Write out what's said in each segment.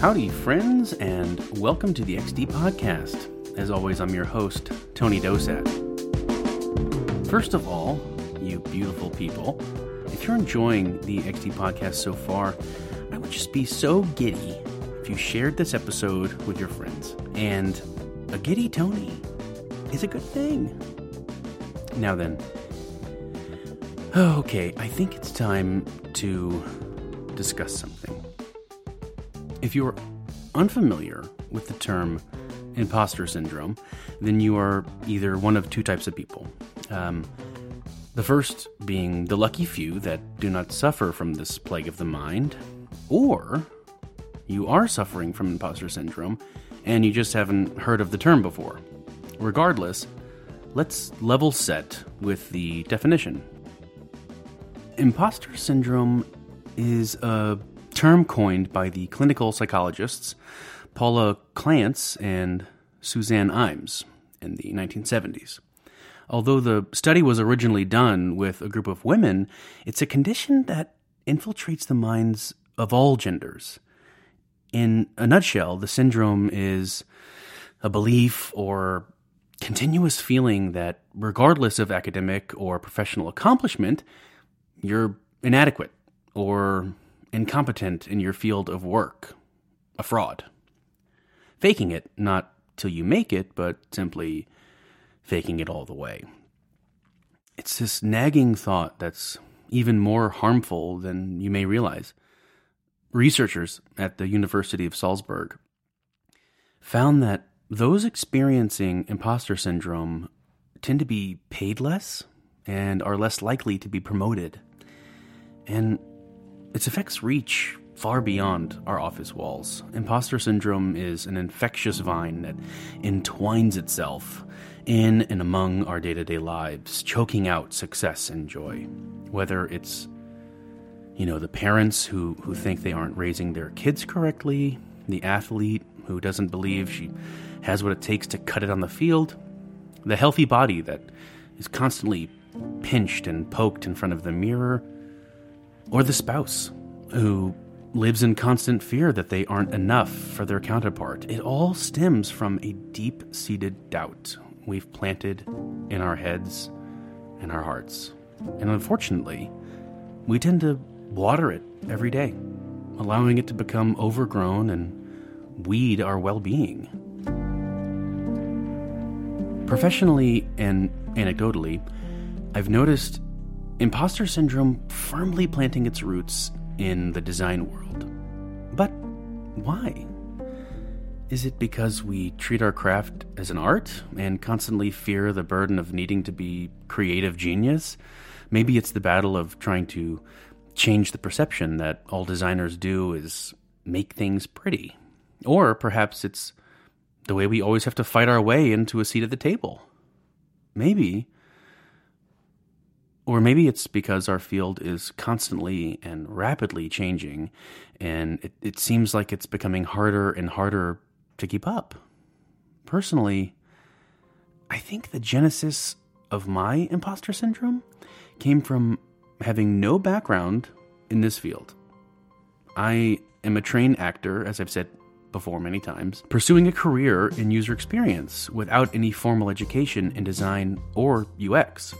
Howdy, friends, and welcome to the XD Podcast. As always, I'm your host, Tony Dosat. First of all, you beautiful people, if you're enjoying the XD Podcast so far, I would just be so giddy if you shared this episode with your friends. And a giddy Tony is a good thing. Now then, okay, I think it's time to discuss something. If you are unfamiliar with the term imposter syndrome, then you are either one of two types of people. Um, the first being the lucky few that do not suffer from this plague of the mind, or you are suffering from imposter syndrome and you just haven't heard of the term before. Regardless, let's level set with the definition. Imposter syndrome is a term coined by the clinical psychologists Paula Clance and Suzanne Imes in the 1970s. Although the study was originally done with a group of women, it's a condition that infiltrates the minds of all genders. In a nutshell, the syndrome is a belief or continuous feeling that, regardless of academic or professional accomplishment, you're inadequate or incompetent in your field of work, a fraud. Faking it, not till you make it, but simply faking it all the way. It's this nagging thought that's even more harmful than you may realize. Researchers at the University of Salzburg found that those experiencing imposter syndrome tend to be paid less and are less likely to be promoted. And its effects reach far beyond our office walls. Imposter syndrome is an infectious vine that entwines itself in and among our day to day lives, choking out success and joy. Whether it's, you know, the parents who, who think they aren't raising their kids correctly, the athlete who doesn't believe she has what it takes to cut it on the field, the healthy body that is constantly pinched and poked in front of the mirror or the spouse who lives in constant fear that they aren't enough for their counterpart. It all stems from a deep seated doubt we've planted in our heads and our hearts. And unfortunately, we tend to water it every day, allowing it to become overgrown and weed our well being. Professionally and anecdotally, I've noticed imposter syndrome firmly planting its roots in the design world. But why? Is it because we treat our craft as an art and constantly fear the burden of needing to be creative genius? Maybe it's the battle of trying to change the perception that all designers do is make things pretty. Or perhaps it's the way we always have to fight our way into a seat at the table. Maybe or maybe it's because our field is constantly and rapidly changing, and it, it seems like it's becoming harder and harder to keep up. Personally, I think the genesis of my imposter syndrome came from having no background in this field. I am a trained actor, as I've said before many times, pursuing a career in user experience without any formal education in design or UX.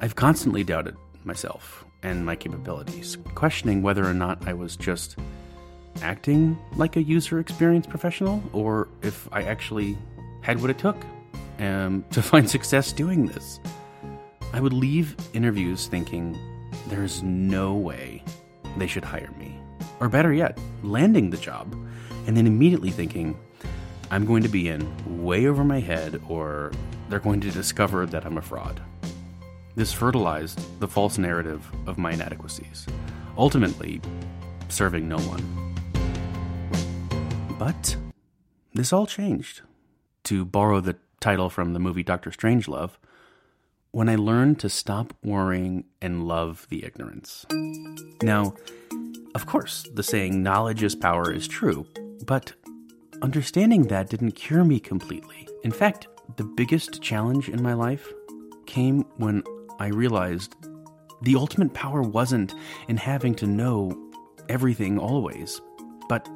I've constantly doubted myself and my capabilities, questioning whether or not I was just acting like a user experience professional or if I actually had what it took um, to find success doing this. I would leave interviews thinking, there's no way they should hire me. Or better yet, landing the job and then immediately thinking, I'm going to be in way over my head or they're going to discover that I'm a fraud. This fertilized the false narrative of my inadequacies, ultimately serving no one. But this all changed. To borrow the title from the movie Doctor Strangelove, when I learned to stop worrying and love the ignorance. Now, of course, the saying knowledge is power is true, but understanding that didn't cure me completely. In fact, the biggest challenge in my life came when I realized the ultimate power wasn't in having to know everything always, but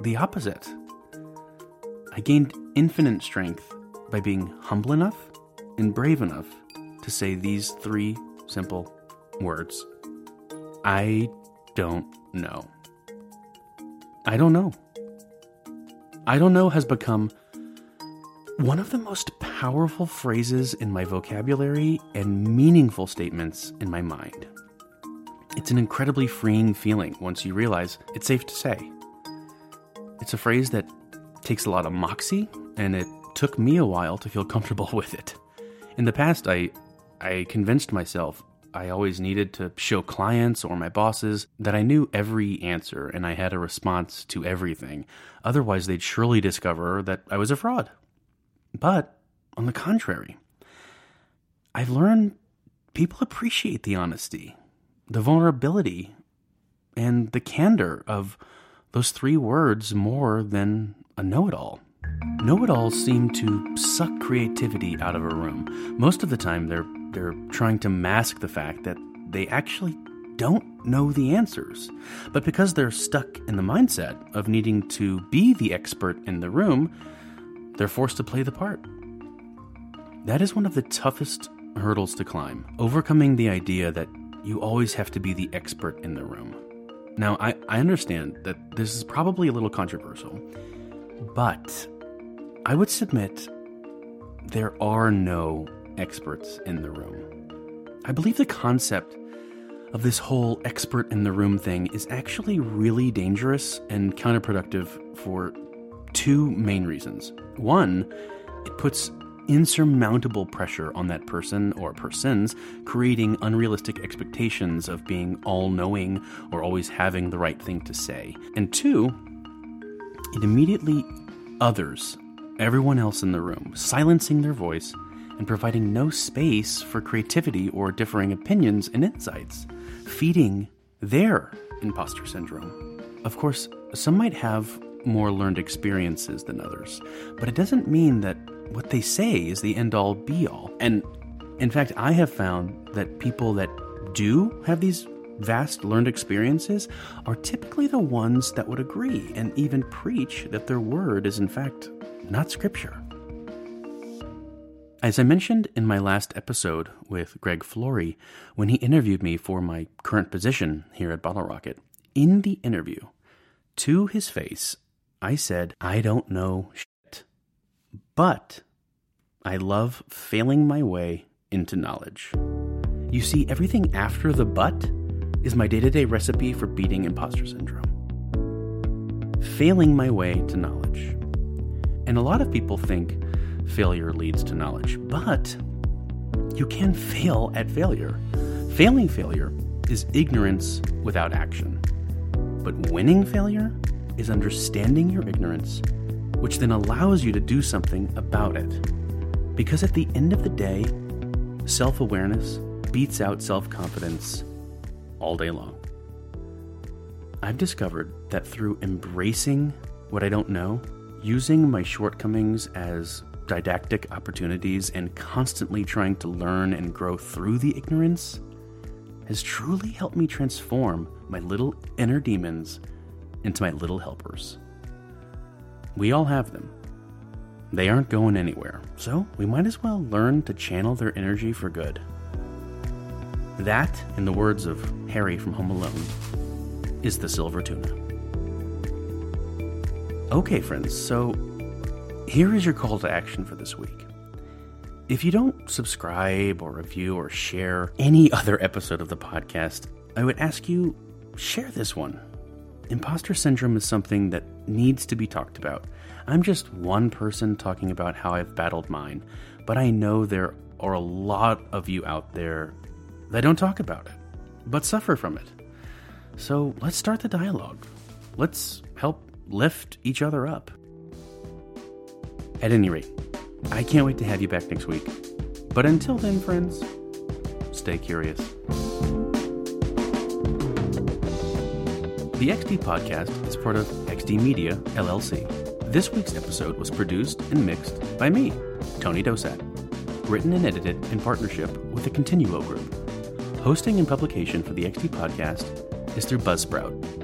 the opposite. I gained infinite strength by being humble enough and brave enough to say these three simple words I don't know. I don't know. I don't know has become one of the most powerful phrases in my vocabulary and meaningful statements in my mind. It's an incredibly freeing feeling once you realize it's safe to say. It's a phrase that takes a lot of moxie, and it took me a while to feel comfortable with it. In the past, I, I convinced myself I always needed to show clients or my bosses that I knew every answer and I had a response to everything. Otherwise, they'd surely discover that I was a fraud. But on the contrary, I've learned people appreciate the honesty, the vulnerability, and the candor of those three words more than a know it all. Know it alls seem to suck creativity out of a room. Most of the time, they're, they're trying to mask the fact that they actually don't know the answers. But because they're stuck in the mindset of needing to be the expert in the room, they're forced to play the part. That is one of the toughest hurdles to climb, overcoming the idea that you always have to be the expert in the room. Now, I, I understand that this is probably a little controversial, but I would submit there are no experts in the room. I believe the concept of this whole expert in the room thing is actually really dangerous and counterproductive for two main reasons. One, it puts insurmountable pressure on that person or persons, creating unrealistic expectations of being all knowing or always having the right thing to say. And two, it immediately others everyone else in the room, silencing their voice and providing no space for creativity or differing opinions and insights, feeding their imposter syndrome. Of course, some might have more learned experiences than others, but it doesn't mean that what they say is the end all be all. And in fact, I have found that people that do have these vast learned experiences are typically the ones that would agree and even preach that their word is, in fact, not scripture. As I mentioned in my last episode with Greg Flory, when he interviewed me for my current position here at Bottle Rocket, in the interview, to his face, I said, I don't know shit. But I love failing my way into knowledge. You see, everything after the but is my day to day recipe for beating imposter syndrome. Failing my way to knowledge. And a lot of people think failure leads to knowledge, but you can fail at failure. Failing failure is ignorance without action. But winning failure is understanding your ignorance, which then allows you to do something about it. Because at the end of the day, self awareness beats out self confidence all day long. I've discovered that through embracing what I don't know, using my shortcomings as didactic opportunities, and constantly trying to learn and grow through the ignorance, has truly helped me transform my little inner demons into my little helpers. We all have them. They aren't going anywhere, so we might as well learn to channel their energy for good. That, in the words of Harry from Home Alone, is the silver tuna. Okay, friends, so here is your call to action for this week. If you don't subscribe or review or share any other episode of the podcast, I would ask you share this one Imposter syndrome is something that needs to be talked about. I'm just one person talking about how I've battled mine, but I know there are a lot of you out there that don't talk about it, but suffer from it. So let's start the dialogue. Let's help lift each other up. At any rate, I can't wait to have you back next week. But until then, friends, stay curious. The XD Podcast is part of XD Media, LLC. This week's episode was produced and mixed by me, Tony Dosat. Written and edited in partnership with the Continuo Group. Hosting and publication for the XD Podcast is through Buzzsprout,